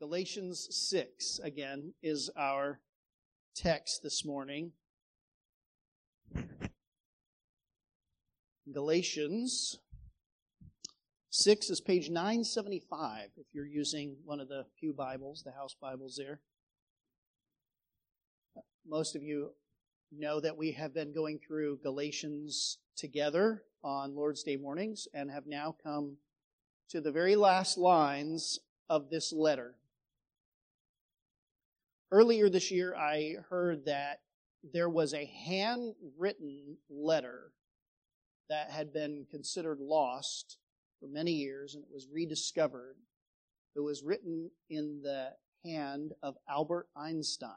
Galatians 6, again, is our text this morning. Galatians 6 is page 975 if you're using one of the Pew Bibles, the house Bibles there. Most of you know that we have been going through Galatians together on Lord's Day mornings and have now come to the very last lines of this letter. Earlier this year, I heard that there was a handwritten letter that had been considered lost for many years and it was rediscovered. It was written in the hand of Albert Einstein.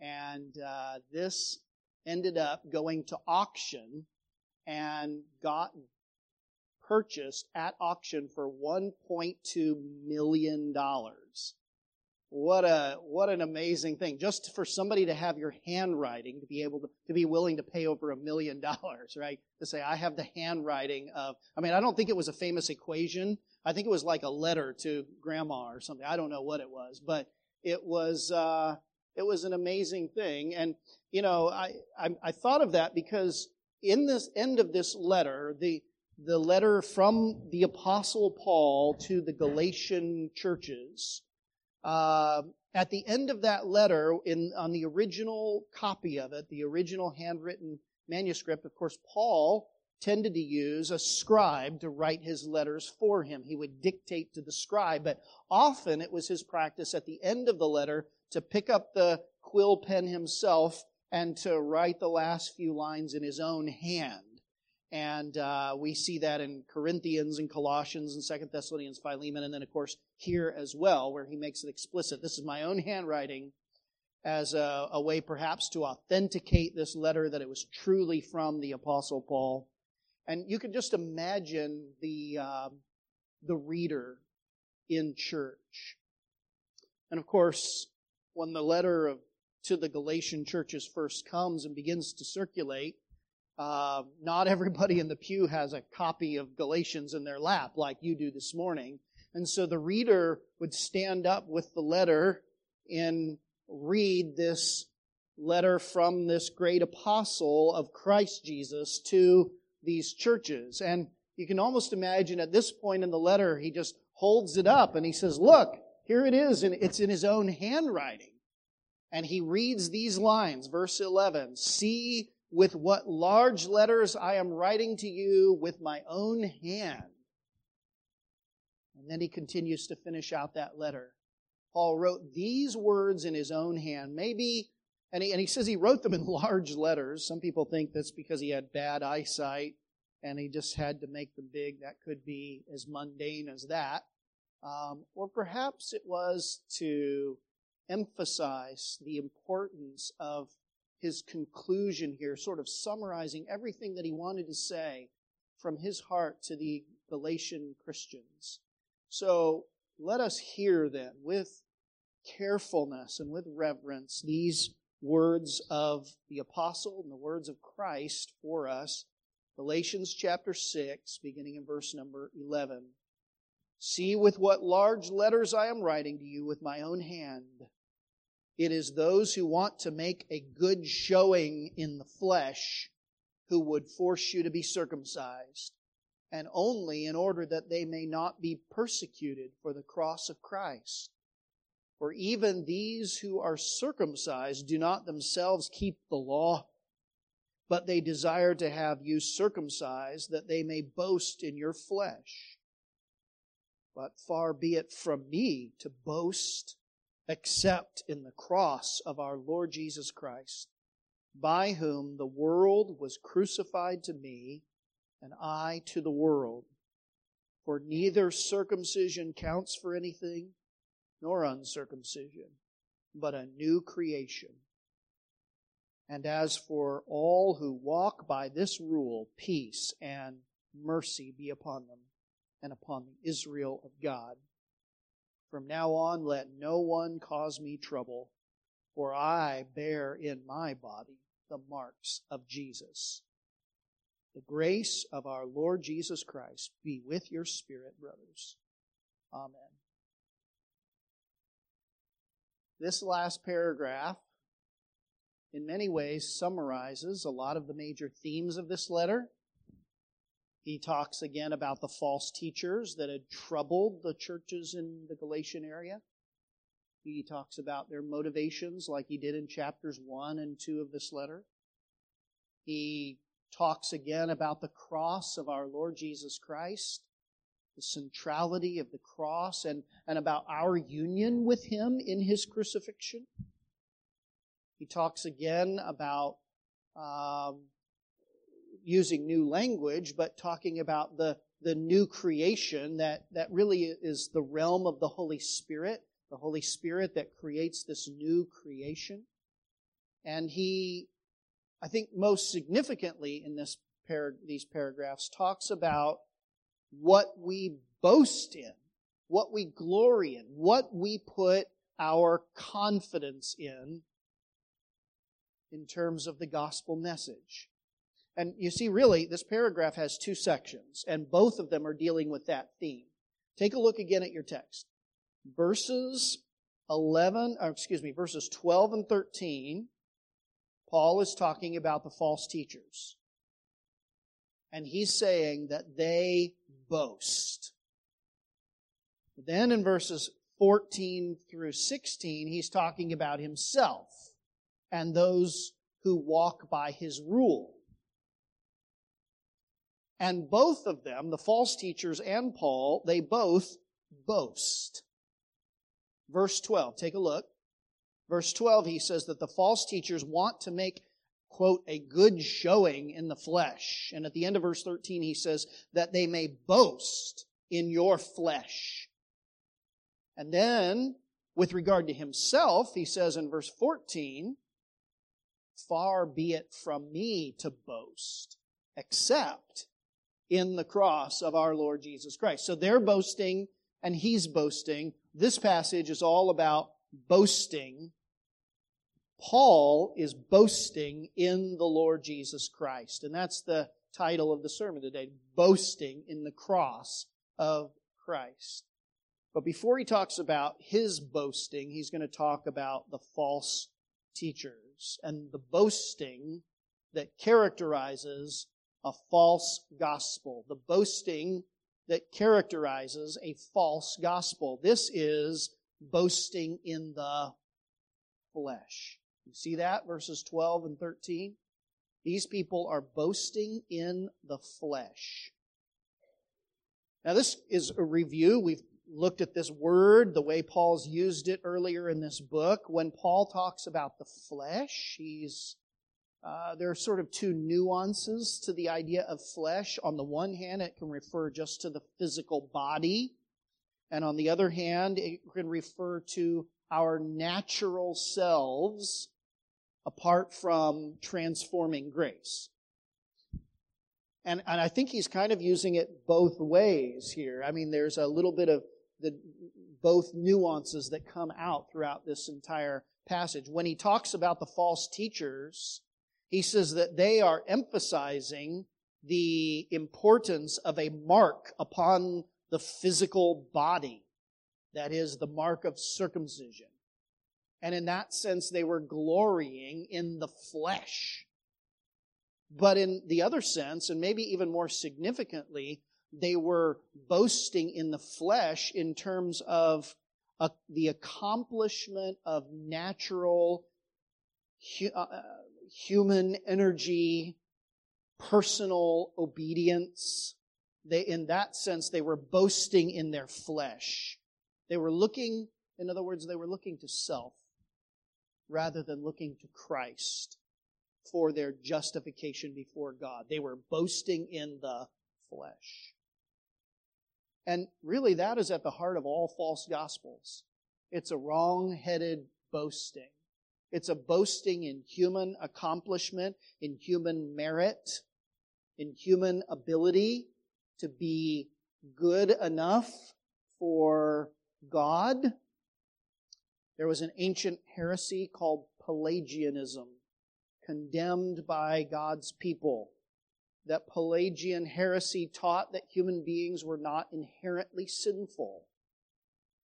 And uh, this ended up going to auction and got purchased at auction for $1.2 million. What a, what an amazing thing. Just for somebody to have your handwriting, to be able to, to be willing to pay over a million dollars, right? To say, I have the handwriting of, I mean, I don't think it was a famous equation. I think it was like a letter to grandma or something. I don't know what it was, but it was, uh, it was an amazing thing. And, you know, I, I, I thought of that because in this end of this letter, the, the letter from the apostle Paul to the Galatian churches, uh, at the end of that letter, in, on the original copy of it, the original handwritten manuscript, of course, Paul tended to use a scribe to write his letters for him. He would dictate to the scribe, but often it was his practice at the end of the letter to pick up the quill pen himself and to write the last few lines in his own hand. And uh, we see that in Corinthians and Colossians and Second Thessalonians, Philemon, and then, of course, here as well, where he makes it explicit. This is my own handwriting as a, a way perhaps to authenticate this letter that it was truly from the Apostle Paul. And you can just imagine the, uh, the reader in church. And of course, when the letter of, to the Galatian churches first comes and begins to circulate, uh, not everybody in the pew has a copy of Galatians in their lap like you do this morning. And so the reader would stand up with the letter and read this letter from this great apostle of Christ Jesus to these churches. And you can almost imagine at this point in the letter, he just holds it up and he says, Look, here it is, and it's in his own handwriting. And he reads these lines, verse 11 See with what large letters I am writing to you with my own hand. And then he continues to finish out that letter. Paul wrote these words in his own hand. Maybe, and he, and he says he wrote them in large letters. Some people think that's because he had bad eyesight and he just had to make them big. That could be as mundane as that. Um, or perhaps it was to emphasize the importance of his conclusion here, sort of summarizing everything that he wanted to say from his heart to the Galatian Christians. So let us hear then with carefulness and with reverence these words of the apostle and the words of Christ for us. Galatians chapter 6, beginning in verse number 11. See with what large letters I am writing to you with my own hand. It is those who want to make a good showing in the flesh who would force you to be circumcised, and only in order that they may not be persecuted for the cross of Christ. For even these who are circumcised do not themselves keep the law, but they desire to have you circumcised that they may boast in your flesh. But far be it from me to boast except in the cross of our Lord Jesus Christ, by whom the world was crucified to me, and I to the world. For neither circumcision counts for anything, nor uncircumcision, but a new creation. And as for all who walk by this rule, peace and mercy be upon them and upon the Israel of God. From now on, let no one cause me trouble, for I bear in my body the marks of Jesus. The grace of our Lord Jesus Christ be with your spirit, brothers. Amen. This last paragraph, in many ways, summarizes a lot of the major themes of this letter. He talks again about the false teachers that had troubled the churches in the Galatian area. He talks about their motivations, like he did in chapters 1 and 2 of this letter. He talks again about the cross of our Lord Jesus Christ, the centrality of the cross, and, and about our union with Him in His crucifixion. He talks again about um, using new language, but talking about the, the new creation that, that really is the realm of the Holy Spirit, the Holy Spirit that creates this new creation. And he I think most significantly in this par- these paragraphs talks about what we boast in, what we glory in, what we put our confidence in in terms of the gospel message. And you see, really, this paragraph has two sections, and both of them are dealing with that theme. Take a look again at your text. Verses 11, or excuse me, verses 12 and 13 Paul is talking about the false teachers. And he's saying that they boast. Then in verses 14 through 16, he's talking about himself and those who walk by his rule. And both of them, the false teachers and Paul, they both boast. Verse 12, take a look. Verse 12, he says that the false teachers want to make, quote, a good showing in the flesh. And at the end of verse 13, he says that they may boast in your flesh. And then, with regard to himself, he says in verse 14, far be it from me to boast, except in the cross of our Lord Jesus Christ. So they're boasting and he's boasting. This passage is all about boasting. Paul is boasting in the Lord Jesus Christ. And that's the title of the sermon today boasting in the cross of Christ. But before he talks about his boasting, he's going to talk about the false teachers and the boasting that characterizes a false gospel. The boasting that characterizes a false gospel. This is boasting in the flesh. You see that? Verses 12 and 13. These people are boasting in the flesh. Now, this is a review. We've looked at this word, the way Paul's used it earlier in this book. When Paul talks about the flesh, he's uh, there are sort of two nuances to the idea of flesh. On the one hand, it can refer just to the physical body and on the other hand, it can refer to our natural selves apart from transforming grace. And, and I think he's kind of using it both ways here. I mean, there's a little bit of the both nuances that come out throughout this entire passage. When he talks about the false teachers, he says that they are emphasizing the importance of a mark upon the physical body. That is the mark of circumcision. And in that sense, they were glorying in the flesh. But in the other sense, and maybe even more significantly, they were boasting in the flesh in terms of uh, the accomplishment of natural uh, human energy, personal obedience, they, in that sense, they were boasting in their flesh. They were looking, in other words, they were looking to self rather than looking to Christ for their justification before God. They were boasting in the flesh. And really, that is at the heart of all false gospels. It's a wrong headed boasting. It's a boasting in human accomplishment, in human merit, in human ability, to be good enough for God. There was an ancient heresy called Pelagianism, condemned by God's people. That Pelagian heresy taught that human beings were not inherently sinful.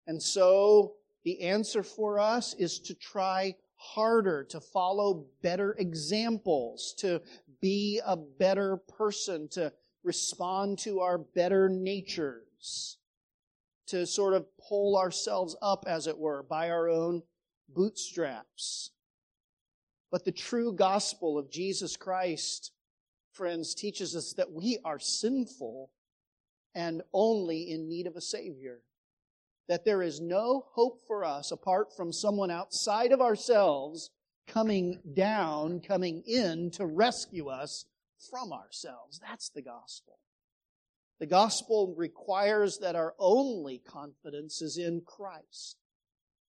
And so the answer for us is to try harder, to follow better examples, to be a better person, to respond to our better natures, to sort of pull ourselves up, as it were, by our own bootstraps. But the true gospel of Jesus Christ, friends, teaches us that we are sinful and only in need of a Savior. That there is no hope for us apart from someone outside of ourselves coming down, coming in to rescue us from ourselves. That's the gospel. The gospel requires that our only confidence is in Christ,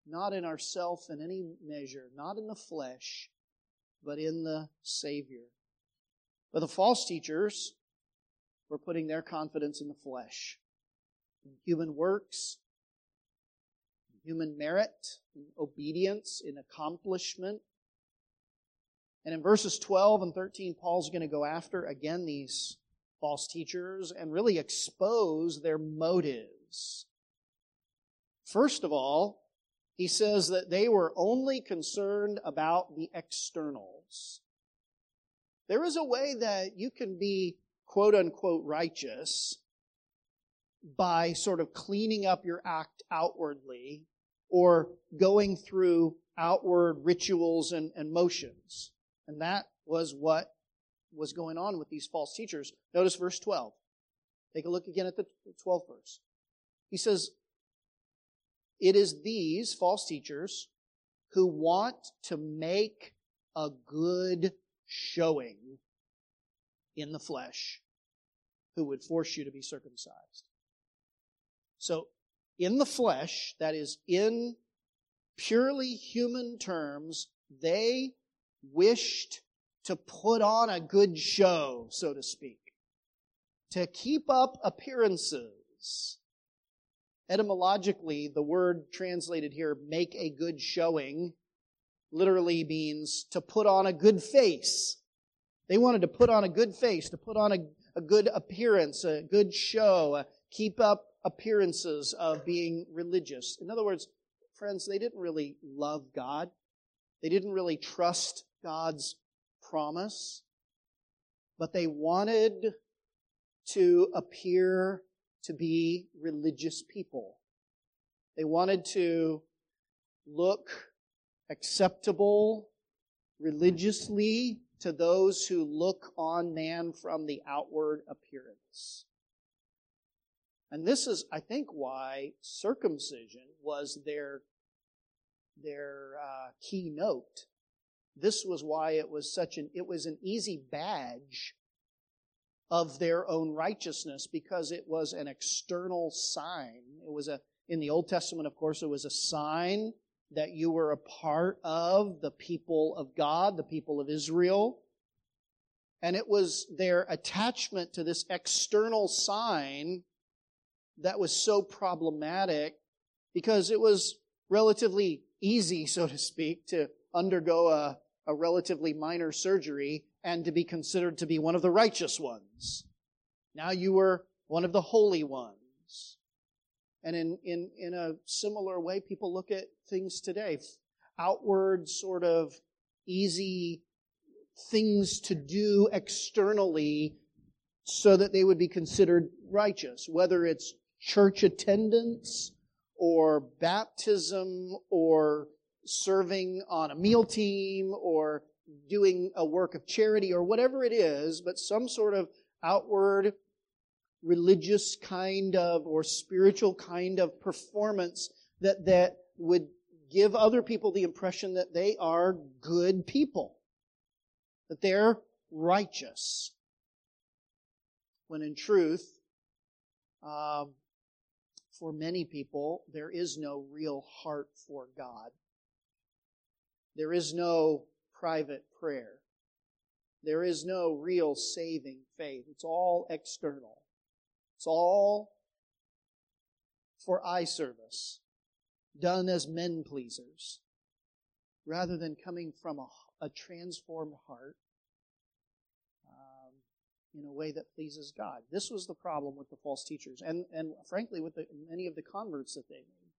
not in ourself in any measure, not in the flesh, but in the Savior. But the false teachers were putting their confidence in the flesh, in human works, human merit, in obedience, in accomplishment. And in verses 12 and 13, Paul's going to go after again these false teachers and really expose their motives. First of all, he says that they were only concerned about the externals. There is a way that you can be quote unquote righteous by sort of cleaning up your act outwardly or going through outward rituals and, and motions. And that was what was going on with these false teachers. Notice verse 12. Take a look again at the 12th verse. He says, It is these false teachers who want to make a good showing in the flesh who would force you to be circumcised. So, in the flesh, that is, in purely human terms, they wished to put on a good show, so to speak, to keep up appearances. Etymologically, the word translated here, make a good showing, literally means to put on a good face. They wanted to put on a good face, to put on a, a good appearance, a good show, a keep up appearances of being religious. In other words, friends, they didn't really love God. They didn't really trust God's promise, but they wanted to appear to be religious people. They wanted to look acceptable religiously to those who look on man from the outward appearance. And this is, I think, why circumcision was their, their uh, keynote. This was why it was such an, it was an easy badge of their own righteousness because it was an external sign. It was a, in the Old Testament, of course, it was a sign that you were a part of the people of God, the people of Israel. And it was their attachment to this external sign that was so problematic because it was relatively easy, so to speak, to undergo a, a relatively minor surgery and to be considered to be one of the righteous ones. Now you were one of the holy ones. And in, in, in a similar way, people look at things today. Outward, sort of easy things to do externally so that they would be considered righteous, whether it's church attendance or baptism or serving on a meal team or doing a work of charity or whatever it is, but some sort of outward religious kind of or spiritual kind of performance that, that would give other people the impression that they are good people, that they're righteous. When in truth, um, for many people, there is no real heart for God. There is no private prayer. There is no real saving faith. It's all external. It's all for eye service, done as men pleasers, rather than coming from a, a transformed heart in a way that pleases God. This was the problem with the false teachers, and, and frankly, with the, many of the converts that they made.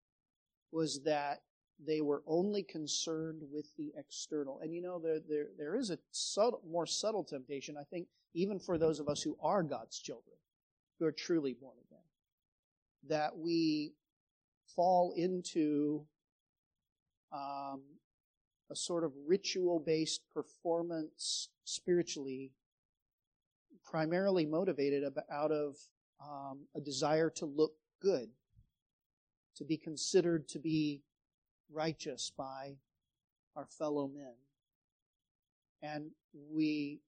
was that they were only concerned with the external. And you know, there, there, there is a subtle, more subtle temptation, I think, even for those of us who are God's children, who are truly born again, that we fall into um, a sort of ritual based performance spiritually, primarily motivated out of um, a desire to look good, to be considered to be righteous by our fellow men. And we,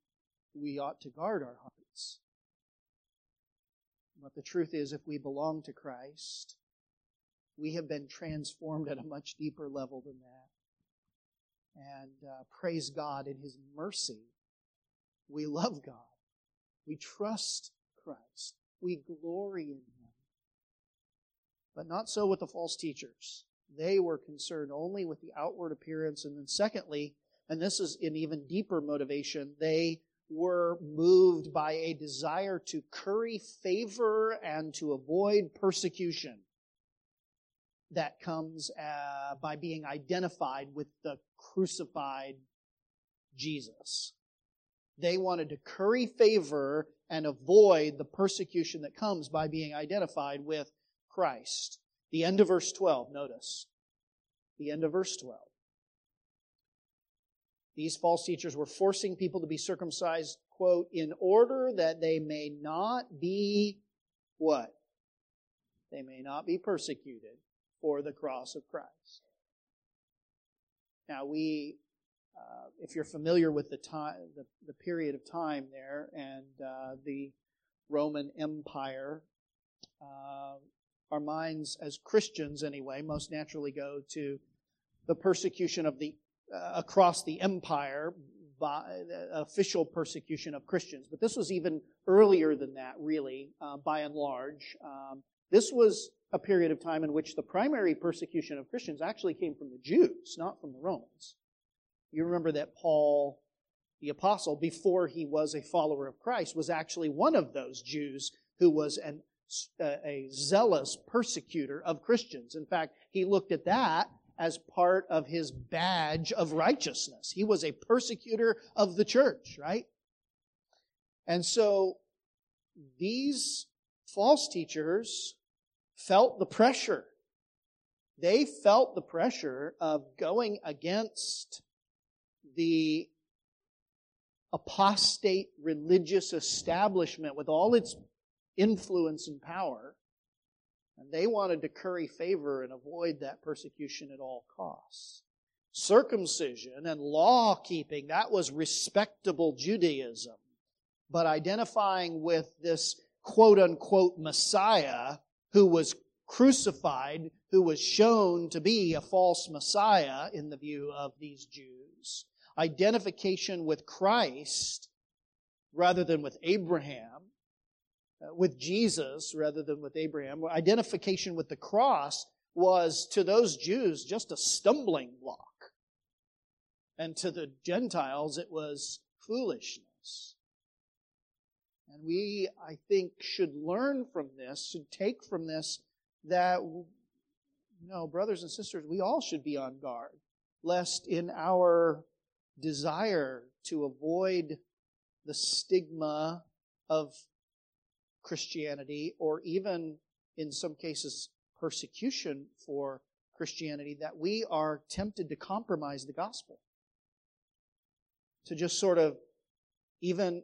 we ought to guard our hearts. But the truth is, if we belong to Christ, we have been transformed at a much deeper level than that. And uh, praise God in His mercy. We love God. We trust Christ. We glory in Him. But not so with the false teachers. They were concerned only with the outward appearance. And then, secondly, and this is an even deeper motivation, they were moved by a desire to curry favor and to avoid persecution that comes uh, by being identified with the crucified Jesus. They wanted to curry favor and avoid the persecution that comes by being identified with Christ. The end of verse 12, notice. The end of verse 12. These false teachers were forcing people to be circumcised, quote, in order that they may not be what? They may not be persecuted for the cross of Christ. Now we, uh, if you're familiar with the time, the, the period of time there, and uh, the Roman Empire, uh, our minds as Christians anyway most naturally go to the persecution of the uh, across the empire by official persecution of Christians. But this was even earlier than that, really, uh, by and large. Um, this was a period of time in which the primary persecution of Christians actually came from the Jews, not from the Romans. You remember that Paul, the apostle, before he was a follower of Christ, was actually one of those Jews who was an, uh, a zealous persecutor of Christians. In fact, he looked at that as part of his badge of righteousness. He was a persecutor of the church, right? And so these false teachers felt the pressure. They felt the pressure of going against the apostate religious establishment with all its influence and power. And they wanted to curry favor and avoid that persecution at all costs. Circumcision and law keeping, that was respectable Judaism. But identifying with this quote unquote Messiah who was crucified, who was shown to be a false Messiah in the view of these Jews. Identification with Christ rather than with Abraham, uh, with Jesus rather than with Abraham. Identification with the cross was to those Jews just a stumbling block. And to the Gentiles, it was foolishness. And we, I think, should learn from this, should take from this that, you know, brothers and sisters, we all should be on guard, lest in our desire to avoid the stigma of Christianity, or even in some cases persecution for Christianity, that we are tempted to compromise the gospel. To just sort of even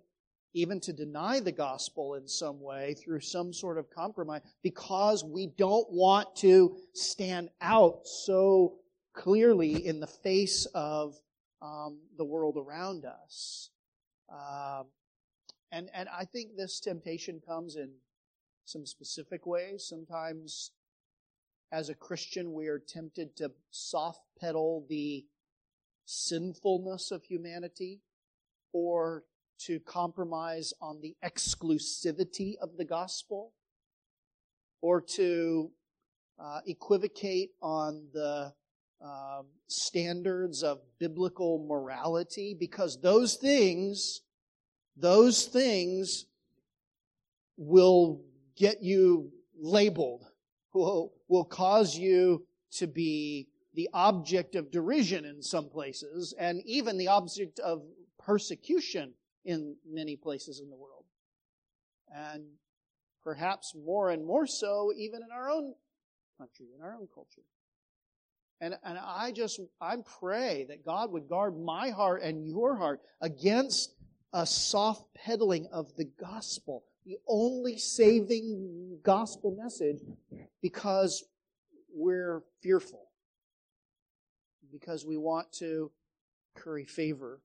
even to deny the gospel in some way through some sort of compromise because we don't want to stand out so clearly in the face of um, the world around us. Um, and, and I think this temptation comes in some specific ways. Sometimes, as a Christian, we are tempted to soft pedal the sinfulness of humanity or to compromise on the exclusivity of the gospel or to uh, equivocate on the uh, standards of biblical morality because those things, those things will get you labeled, will, will cause you to be the object of derision in some places, and even the object of persecution in many places in the world. And perhaps more and more so even in our own country, in our own culture. And, and I just, I pray that God would guard my heart and your heart against a soft peddling of the gospel, the only saving gospel message, because we're fearful, because we want to curry favor,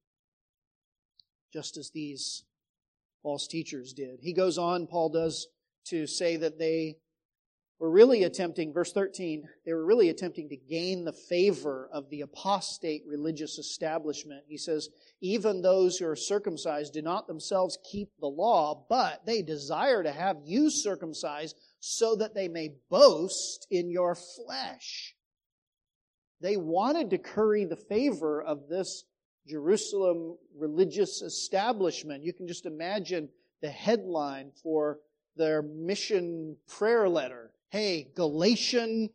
just as these false teachers did. He goes on, Paul does, to say that they were really attempting, verse 13, they were really attempting to gain the favor of the apostate religious establishment. He says, even those who are circumcised do not themselves keep the law, but they desire to have you circumcised so that they may boast in your flesh. They wanted to curry the favor of this Jerusalem religious establishment. You can just imagine the headline for their mission prayer letter. Hey, Galatian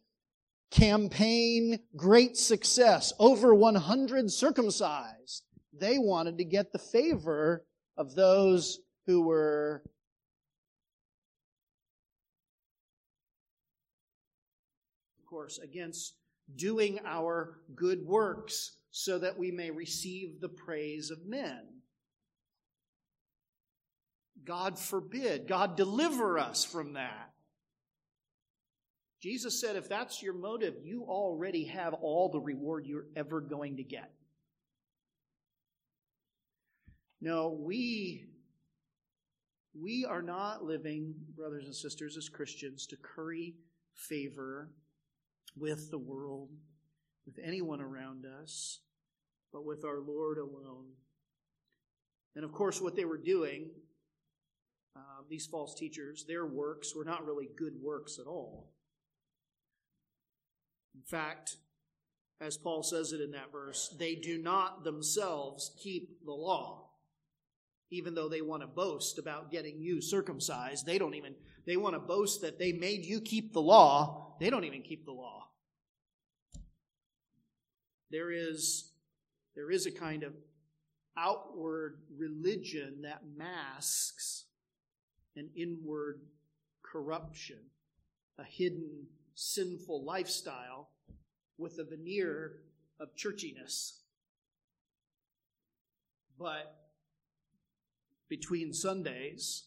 campaign, great success, over 100 circumcised. They wanted to get the favor of those who were of course against doing our good works so that we may receive the praise of men. God forbid. God deliver us from that. Jesus said, if that's your motive, you already have all the reward you're ever going to get. No, we, we are not living, brothers and sisters, as Christians, to curry favor with the world, with anyone around us, but with our Lord alone. And of course, what they were doing uh, these false teachers, their works were not really good works at all. In fact, as Paul says it in that verse, they do not themselves keep the law. Even though they want to boast about getting you circumcised, they don't even, they want to boast that they made you keep the law. They don't even keep the law. There is, there is a kind of outward religion that masks an inward corruption, a hidden sinful lifestyle with a veneer of churchiness. But between Sundays,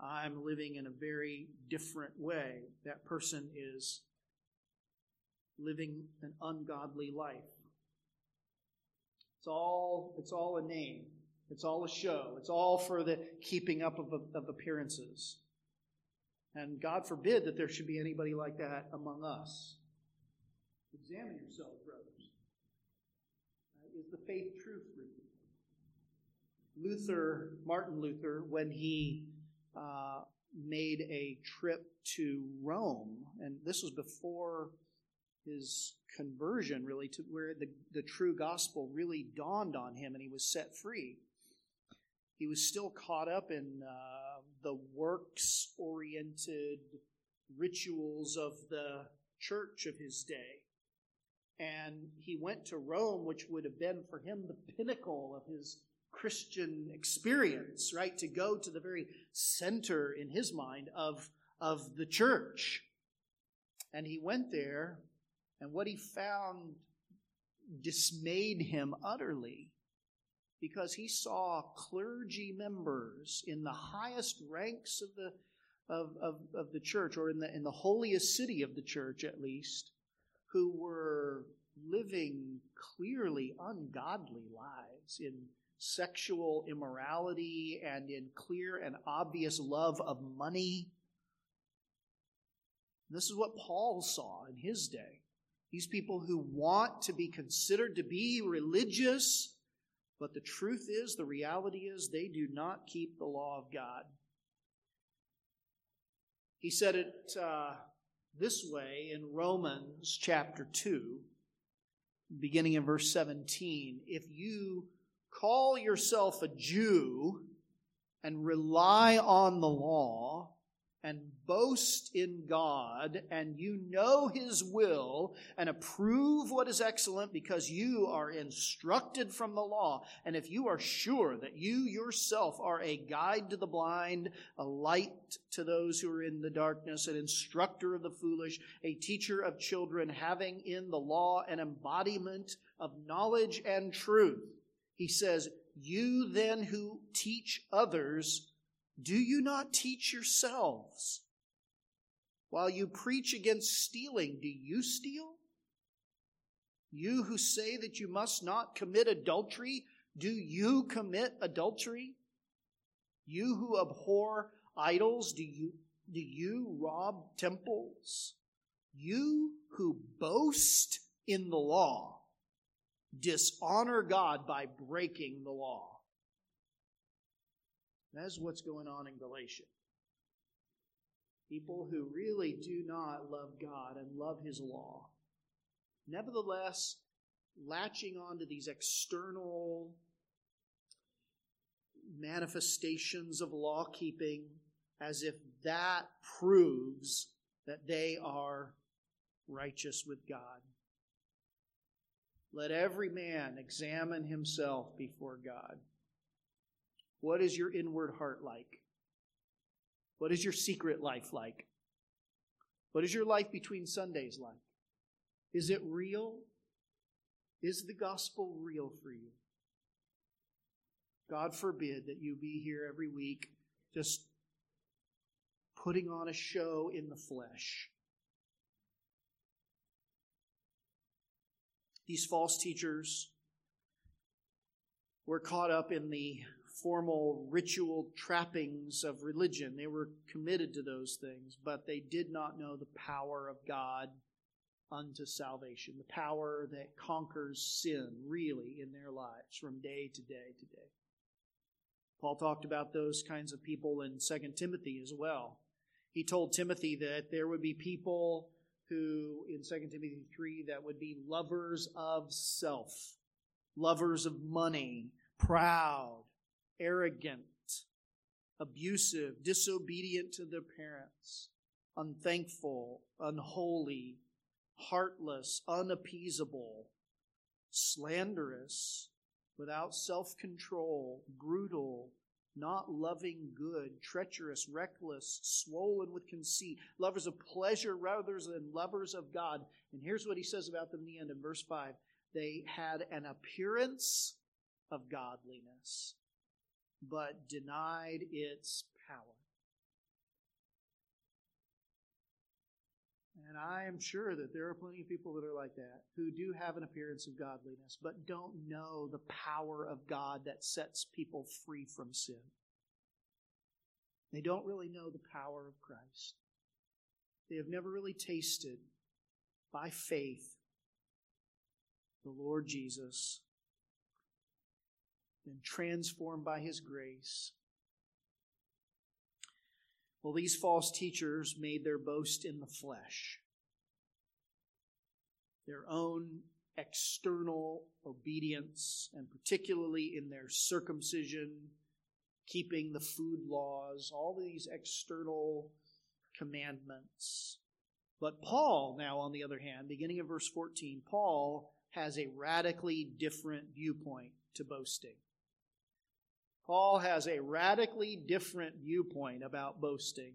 I'm living in a very different way. That person is living an ungodly life. It's all, it's all a name. It's all a show. It's all for the keeping up of, of appearances. And God forbid that there should be anybody like that among us. Examine yourselves, brothers. Is the faith true for you? Luther, Martin Luther, when he uh, made a trip to Rome, and this was before his conversion, really, to where the, the true gospel really dawned on him and he was set free he was still caught up in uh, the works oriented rituals of the church of his day. And he went to Rome, which would have been for him the pinnacle of his Christian experience, right? To go to the very center in his mind of, of the church. And he went there, and what he found dismayed him utterly because he saw clergy members in the highest ranks of the of, of, of the church, or in the in the holiest city of the church at least, who were living clearly ungodly lives in sexual immorality and in clear and obvious love of money. This is what Paul saw in his day. These people who want to be considered to be religious, but the truth is, the reality is, they do not keep the law of God. He said it uh, this way in Romans chapter 2, beginning in verse 17. If you call yourself a Jew and rely on the law, and boast in God, and you know His will, and approve what is excellent because you are instructed from the law. And if you are sure that you yourself are a guide to the blind, a light to those who are in the darkness, an instructor of the foolish, a teacher of children, having in the law an embodiment of knowledge and truth, he says, You then who teach others, do you not teach yourselves? While you preach against stealing, do you steal? You who say that you must not commit adultery, do you commit adultery? You who abhor idols, do you, do you rob temples? You who boast in the law, dishonor God by breaking the law. That's what's going on in Galatia. People who really do not love God and love His law. Nevertheless, latching on to these external manifestations of law keeping as if that proves that they are righteous with God. Let every man examine himself before God. What is your inward heart like? What is your secret life like? What is your life between Sundays like? Is it real? Is the gospel real for you? God forbid that you be here every week just putting on a show in the flesh. These false teachers were caught up in the formal ritual trappings of religion. They were committed to those things, but they did not know the power of God unto salvation, the power that conquers sin really in their lives from day to day to day. Paul talked about those kinds of people in 2 Timothy as well. He told Timothy that there would be people who, in 2 Timothy 3, that would be lovers of self, lovers of money, proud, arrogant, abusive, disobedient to their parents, unthankful, unholy, heartless, unappeasable, slanderous, without self control, brutal, not loving good, treacherous, reckless, swollen with conceit, lovers of pleasure rather than lovers of God. And here's what he says about them in the end in verse 5 they had an appearance of godliness, but denied its power. And I am sure that there are plenty of people that are like that who do have an appearance of godliness, but don't know the power of God that sets people free from sin. They don't really know the power of Christ. They have never really tasted by faith the Lord Jesus been transformed by his grace. Well, these false teachers made their boast in the flesh, their own external obedience, and particularly in their circumcision, keeping the food laws, all these external commandments. But Paul, now on the other hand, beginning of verse 14, Paul has a radically different viewpoint to boasting. Paul has a radically different viewpoint about boasting.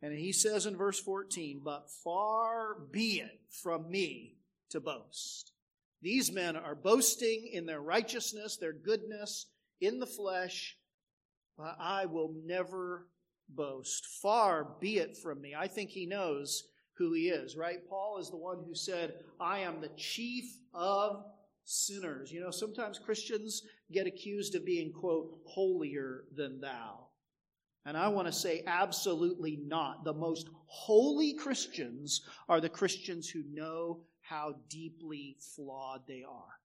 And he says in verse 14, But far be it from me to boast. These men are boasting in their righteousness, their goodness in the flesh, but I will never boast. Far be it from me. I think he knows who he is, right? Paul is the one who said, I am the chief of sinners. You know, sometimes Christians get accused of being, quote, holier than thou. And I want to say absolutely not. The most holy Christians are the Christians who know how deeply flawed they are.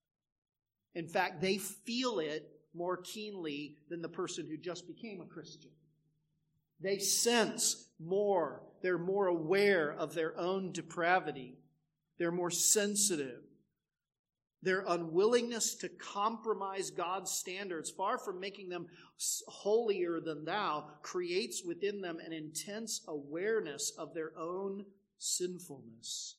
In fact, they feel it more keenly than the person who just became a Christian. They sense more. They're more aware of their own depravity. They're more sensitive. Their unwillingness to compromise God's standards, far from making them holier than thou, creates within them an intense awareness of their own sinfulness.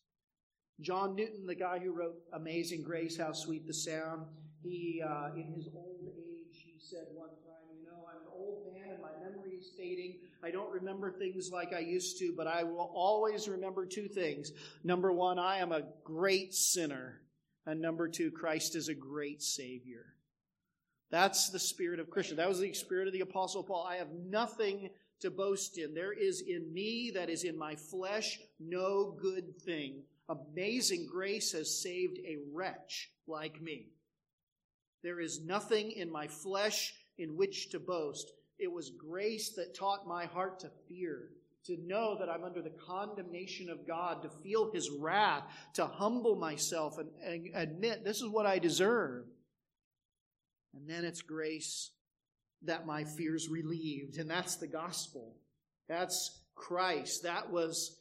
John Newton, the guy who wrote Amazing Grace, How Sweet the Sound, he, uh, in his old age, he said one time, You know, I'm an old man and my memory is fading. I don't remember things like I used to, but I will always remember two things. Number one, I am a great sinner. And number two, Christ is a great Savior. That's the spirit of Christian. That was the spirit of the Apostle Paul. I have nothing to boast in. There is in me, that is in my flesh, no good thing. Amazing grace has saved a wretch like me. There is nothing in my flesh in which to boast. It was grace that taught my heart to fear to know that I'm under the condemnation of God, to feel His wrath, to humble myself and, and admit this is what I deserve. And then it's grace that my fears relieved. And that's the gospel. That's Christ. That was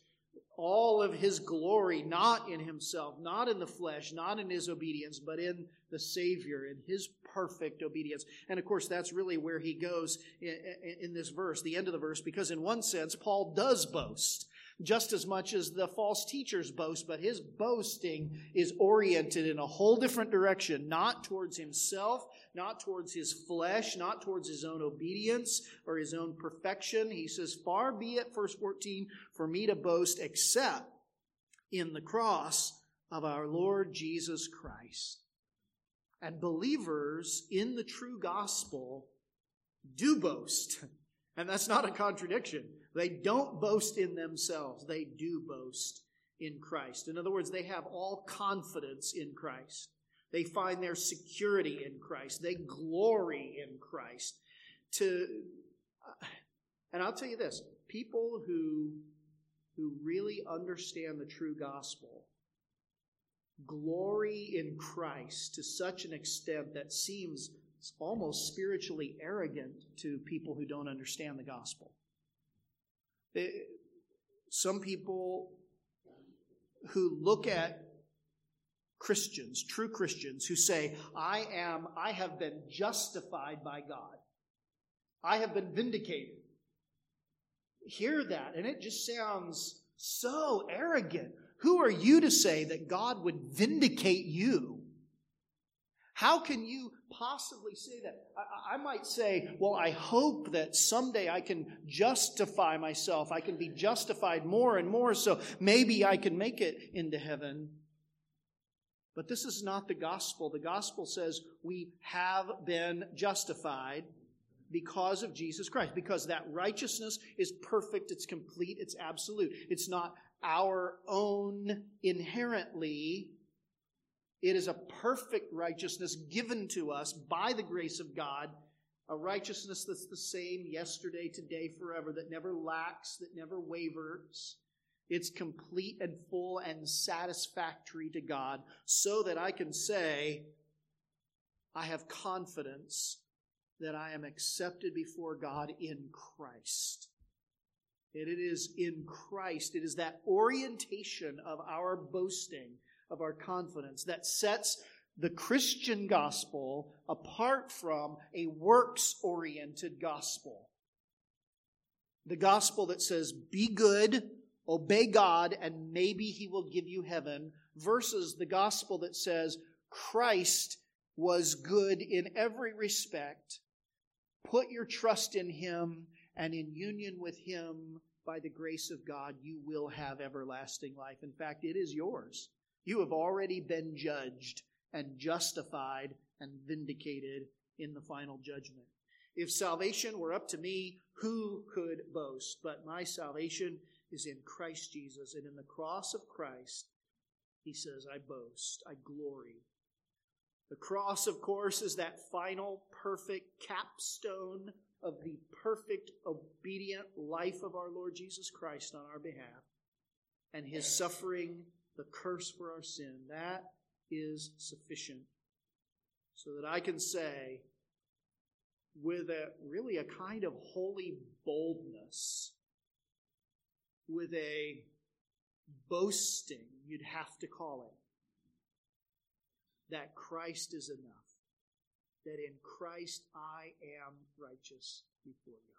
all of his glory, not in himself, not in the flesh, not in his obedience, but in the Savior, in his perfect obedience. And of course, that's really where he goes in, in, this verse, the end of the verse, because in one sense, Paul does boast just as much as the false teachers boast, but his boasting is oriented in a whole different direction, not towards himself, not towards his flesh, not towards his own obedience or his own perfection. He says, Far be it, verse 14, for me to boast except in the cross of our Lord Jesus Christ. And believers in the true gospel do boast. And that's not a contradiction. They don't boast in themselves, they do boast in Christ. In other words, they have all confidence in Christ. They find their security in Christ. They glory in Christ. To, uh, and I'll tell you this people who, who really understand the true gospel glory in Christ to such an extent that seems almost spiritually arrogant to people who don't understand the gospel. Some people who look at Christians, true Christians, who say, I am, I have been justified by God. I have been vindicated. Hear that, and it just sounds so arrogant. Who are you to say that God would vindicate you? How can you possibly say that? I, I, might say, well, I hope that someday I can justify myself. I can be justified more and more, so maybe I can make it into heaven. But this is not the gospel. The gospel says we have been justified because of Jesus Christ, because that righteousness is perfect, it's complete, it's absolute. It's not our own inherently it is a perfect righteousness given to us by the grace of God, a righteousness that's the same yesterday, today, forever, that never lacks, that never wavers. It's complete and full and satisfactory to God, so that I can say, I have confidence that I am accepted before God in Christ. And it is in Christ, it is that orientation of our boasting of our confidence that sets the Christian gospel apart from a works oriented gospel. The gospel that says, be good, obey God, and maybe he will give you heaven, versus the gospel that says, Christ was good in every respect. Put your trust in him, and in union with him, by the grace of God, you will have everlasting life. In fact, it is yours. You have already been judged and justified and vindicated in the final judgment. If salvation were up to me, who could boast? But my salvation is in Christ Jesus. And in the cross of Christ, he says, I boast, I glory. The cross, of course, is that final perfect capstone of the perfect obedient life of our Lord Jesus Christ on our behalf and his suffering the curse for our sin. That is sufficient. So that I can say, with a really a kind of holy boldness, with a boasting, you'd have to call it, that Christ is enough, that in Christ I am righteous before God.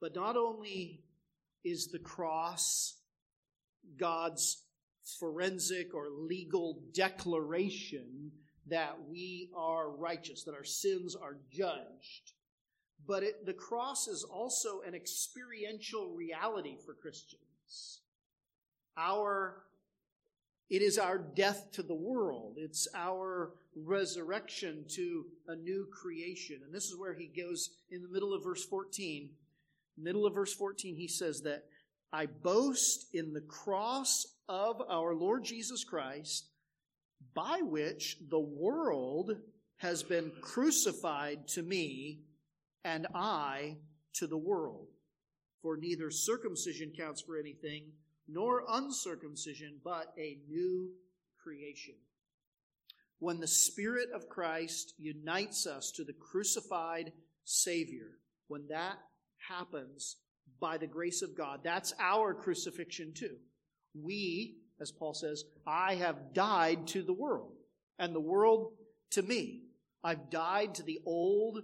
But not only is the cross God's forensic or legal declaration that we are righteous, that our sins are judged, but it, the cross is also an experiential reality for Christians. Our it is our death to the world. It's our resurrection to a new creation. And this is where he goes in the middle of verse 14. Middle of verse 14, he says that I boast in the cross of our Lord Jesus Christ, by which the world has been crucified to me and I to the world. For neither circumcision counts for anything, nor uncircumcision, but a new creation. When the Spirit of Christ unites us to the crucified Savior, when that happens by the grace of God, that's our crucifixion too. We, as Paul says, I have died to the world, and the world to me. I've died to the old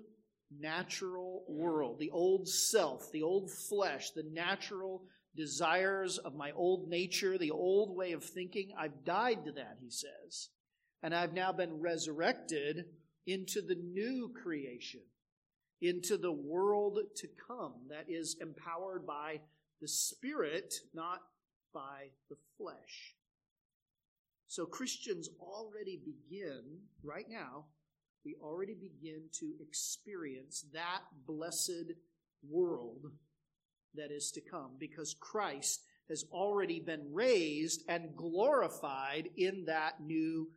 natural world, the old self, the old flesh, the natural desires of my old nature, the old way of thinking. I've died to that, he says. And I've now been resurrected into the new creation, into the world to come that is empowered by the Spirit, not by the flesh. So Christians already begin, right now, we already begin to experience that blessed world that is to come because Christ has already been raised and glorified in that new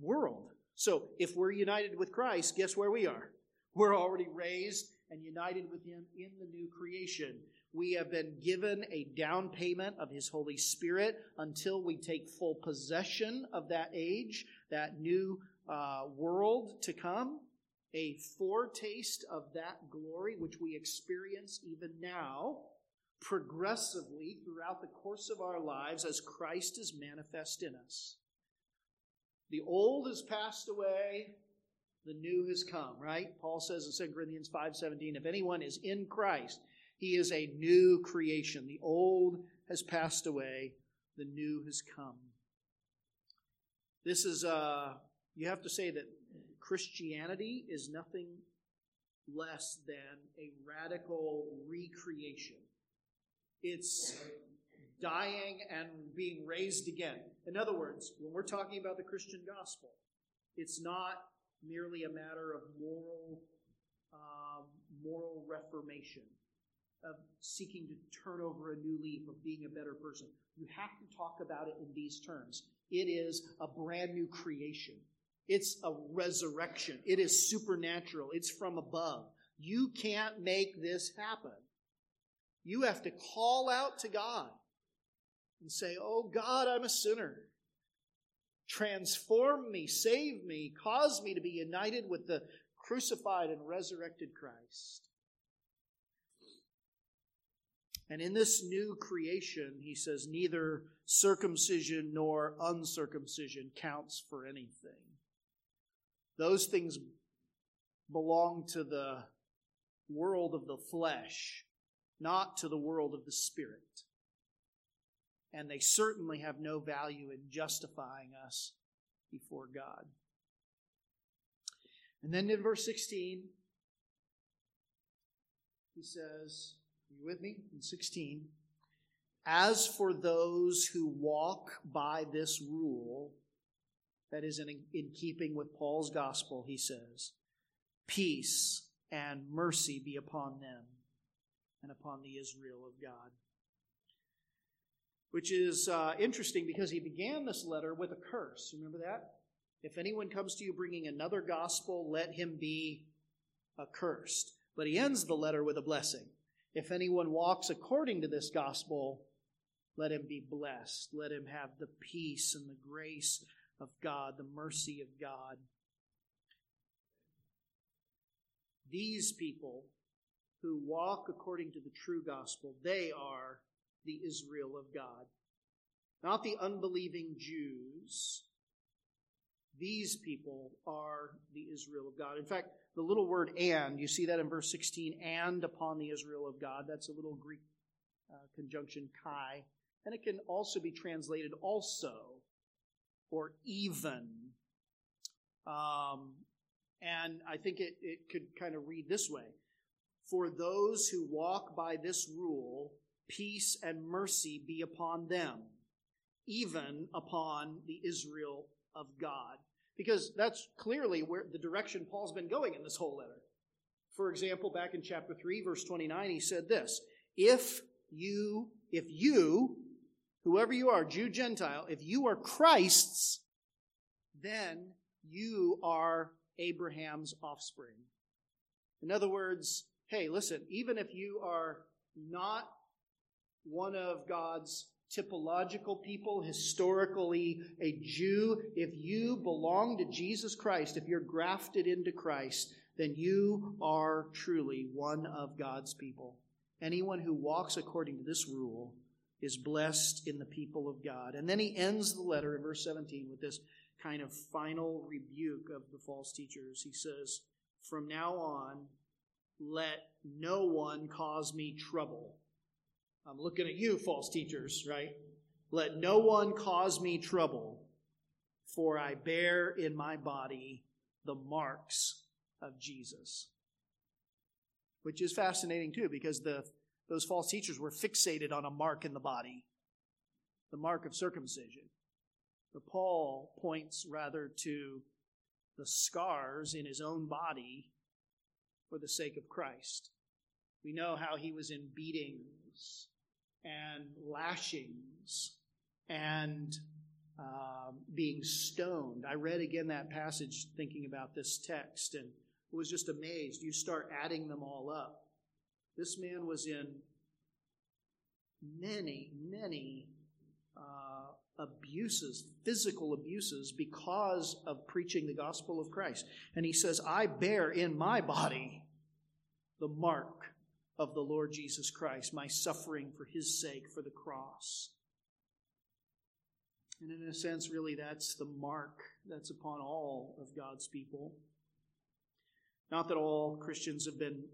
world. So if we're united with Christ, guess where we are? We're already raised and united with Him in the new creation. We have been given a down payment of His Holy Spirit until we take full possession of that age, that new uh, world to come, a foretaste of that glory which we experience even now, progressively throughout the course of our lives as Christ is manifest in us. The old has passed away, the new has come, right? Paul says in 2 Corinthians 5:17, if anyone is in Christ, he is a new creation. The old has passed away, the new has come. This is uh you have to say that Christianity is nothing less than a radical recreation. It's dying and being raised again. In other words, when we're talking about the Christian gospel, it's not merely a matter of moral, um, moral reformation, of seeking to turn over a new leaf, of being a better person. You have to talk about it in these terms. It is a brand new creation. It's a resurrection. It is supernatural. It's from above. You can't make this happen. You have to call out to God and say, Oh God, I'm a sinner. Transform me, save me, cause me to be united with the crucified and resurrected Christ. And in this new creation, he says, neither circumcision nor uncircumcision counts for anything. Those things belong to the world of the flesh, not to the world of the spirit. And they certainly have no value in justifying us before God. And then in verse 16, he says, Are you with me? In 16, as for those who walk by this rule, that is in, in keeping with Paul's gospel, he says, Peace and mercy be upon them and upon the Israel of God. Which is uh, interesting because he began this letter with a curse. Remember that? If anyone comes to you bringing another gospel, let him be accursed. But he ends the letter with a blessing. If anyone walks according to this gospel, let him be blessed. Let him have the peace and the grace of God, the mercy of God. These people who walk according to the true gospel, they are the Israel of God. not the unbelieving Jews. These people are the Israel of God. In fact, the little word and, you see that in verse 16, and upon the Israel of God. That's a little Greek uh, conjunction kai. And it can also be translated also or even. Um, and I think it, it could kind of read this way For those who walk by this rule, peace and mercy be upon them, even upon the Israel of God. Because that's clearly where the direction Paul's been going in this whole letter. For example, back in chapter 3, verse 29, he said this If you, if you, whoever you are, Jew, Gentile, if you are Christ's, then you are Abraham's offspring. In other words, hey, listen, even if you are not one of God's typological people, historically a Jew, if you belong to Jesus Christ, if you're grafted into Christ, then you are truly one of God's people. Anyone who walks according to this rule is blessed in the people of God. And then he ends the letter in verse 17 with this kind of final rebuke of the false teachers. He says, From now on, let no one cause me trouble. I'm looking at you, false teachers, right? Let no one cause me trouble, for I bear in my body the marks of Jesus. Which is fascinating too, because the, those false teachers were fixated on a mark in the body, the mark of circumcision. But Paul points rather to the scars in his own body for the sake of Christ. We know how he was in beatings and lashings and um, being stoned. I read again that passage thinking about this text and was just amazed. You start adding them all up. This man was in many, many abuses, physical abuses, because of preaching the gospel of Christ. And he says, I bear in my body the mark of the Lord Jesus Christ, my suffering for his sake, for the cross. And in a sense, really, that's the mark that's upon all of God's people. Not that all Christians have been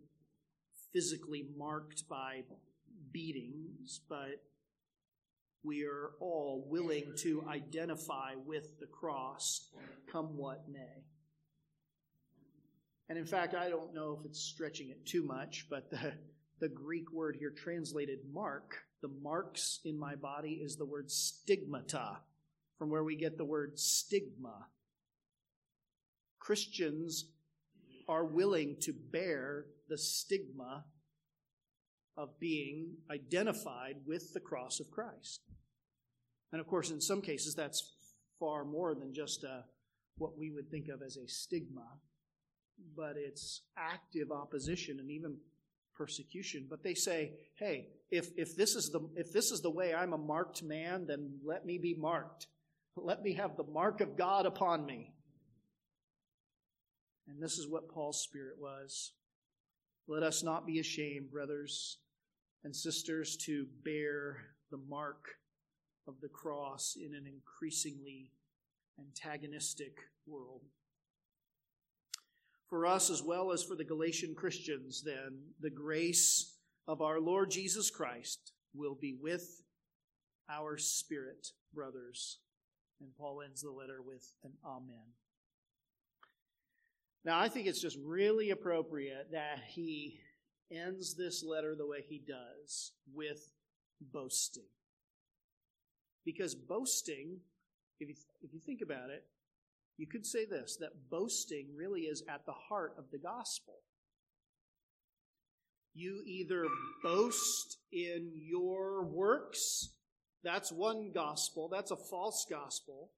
physically marked by beatings, but we are all willing to identify with the cross, come what may. And in fact, I don't know if it's stretching it too much, but the, the Greek word here translated mark, the marks in my body is the word stigmata, from where we get the word stigma. Christians are willing to bear the stigma of being identified with the cross of Christ. And of course, in some cases, that's far more than just a, uh, what we would think of as a stigma, but it's active opposition and even persecution. But they say, hey, if, if, this is the, if this is the way I'm a marked man, then let me be marked. Let me have the mark of God upon me. And this is what Paul's spirit was. Let us not be ashamed, brothers, and sisters to bear the mark of the cross in an increasingly antagonistic world. For us, as well as for the Galatian Christians, then, the grace of our Lord Jesus Christ will be with our spirit, brothers. And Paul ends the letter with an Amen. Now, I think it's just really appropriate that he ends this letter the way he does with boasting. Because boasting, if you, if you think about it, you could say this that boasting really is at the heart of the gospel. You either boast in your works, that's one gospel, that's a false gospel.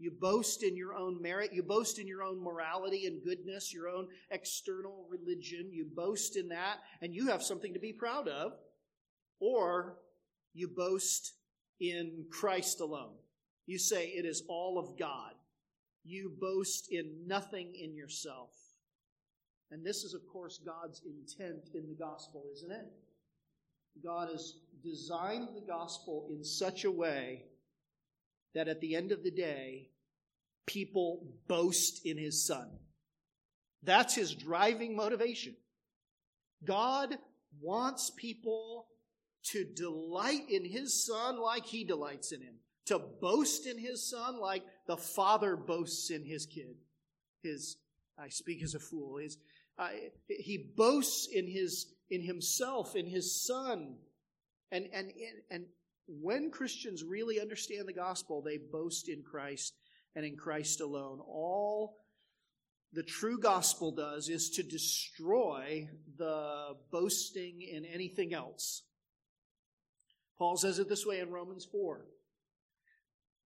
You boast in your own merit. You boast in your own morality and goodness, your own external religion. You boast in that, and you have something to be proud of. Or you boast in Christ alone. You say it is all of God. You boast in nothing in yourself. And this is, of course, God's intent in the gospel, isn't it? God has designed the gospel in such a way that at the end of the day, people boast in his son. That's his driving motivation. God wants people to delight in his son like he delights in him, to boast in his son like the father boasts in his kid. His, I speak as a fool. His, he boasts in his, in himself, in his son. And, and, and when Christians really understand the gospel, they boast in Christ and in Christ alone. All the true gospel does is to destroy the boasting in anything else. Paul says it this way in Romans 4.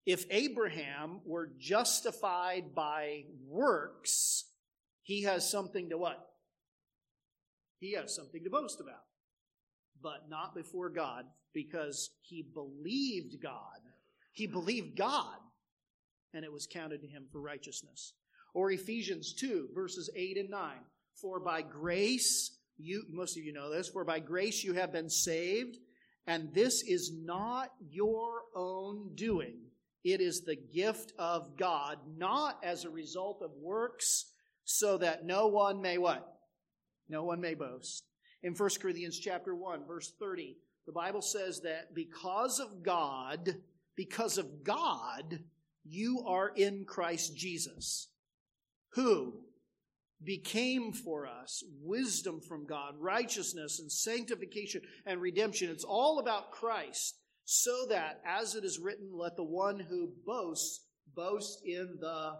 If Abraham were justified by works, he has something to what? He has something to boast about. But not before God, because he believed God. He believed God, and it was counted to him for righteousness. Or Ephesians 2, verses 8 and 9. For by grace, you, most of you know this, for by grace you have been saved, and this is not your own doing. It is the gift of God, not as a result of works, so that no one may what? No one may boast. In 1 Corinthians chapter 1, verse 30, the Bible says that because of God, because of God, you are in Christ Jesus who became for us wisdom from God, righteousness and sanctification and redemption. It's all about Christ, so that, as it is written, let the one who boasts boast in the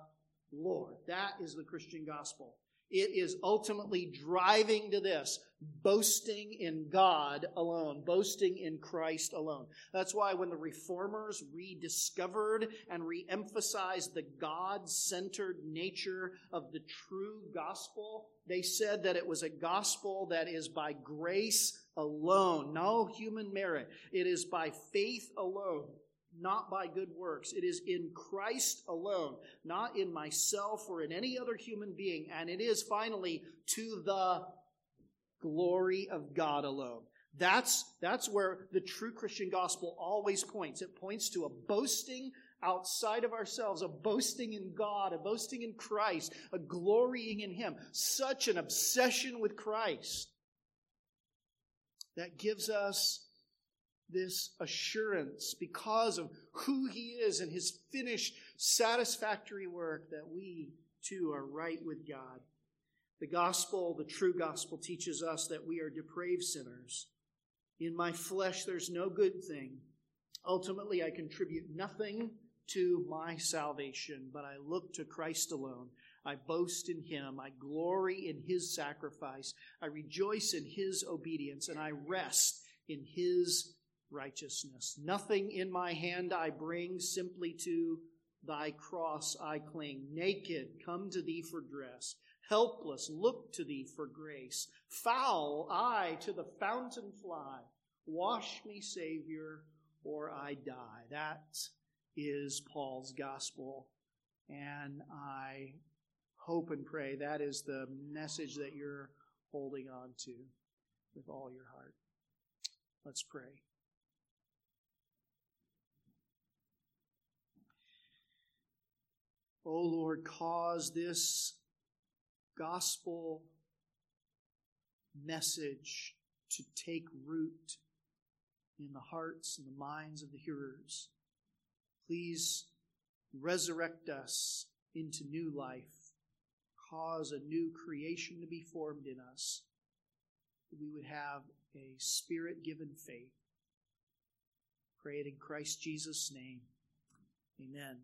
Lord. That is the Christian gospel. It is ultimately driving to this boasting in God alone, boasting in Christ alone. That's why when the reformers rediscovered and reemphasized the God centered nature of the true gospel, they said that it was a gospel that is by grace alone, no human merit. It is by faith alone not by good works. It is in Christ alone, not in myself or in any other human being. And it is finally to the glory of God alone. That's, that's where the true Christian gospel always points. It points to a boasting outside of ourselves, a boasting in God, a boasting in Christ, a glorying in Him. Such an obsession with Christ that gives us this assurance because of who He is and His finished satisfactory work that we too are right with God. The gospel, the true gospel, teaches us that we are depraved sinners. In my flesh, there's no good thing. Ultimately, I contribute nothing to my salvation, but I look to Christ alone. I boast in Him. I glory in His sacrifice. I rejoice in His obedience, and I rest in His righteousness. Nothing in my hand I bring, simply to thy cross I cling. Naked, come to thee for dress. Helpless, look to thee for grace. Foul, I to the fountain fly. Wash me, Savior, or I die. That is Paul's gospel. And I hope and pray that is the message that you're holding on to with all your heart. Let's pray. O oh Lord, cause this gospel message to take root in the hearts and the minds of the hearers. Please resurrect us into new life. Cause a new creation to be formed in us. We would have a spirit given faith. Pray it in Christ Jesus' name. Amen.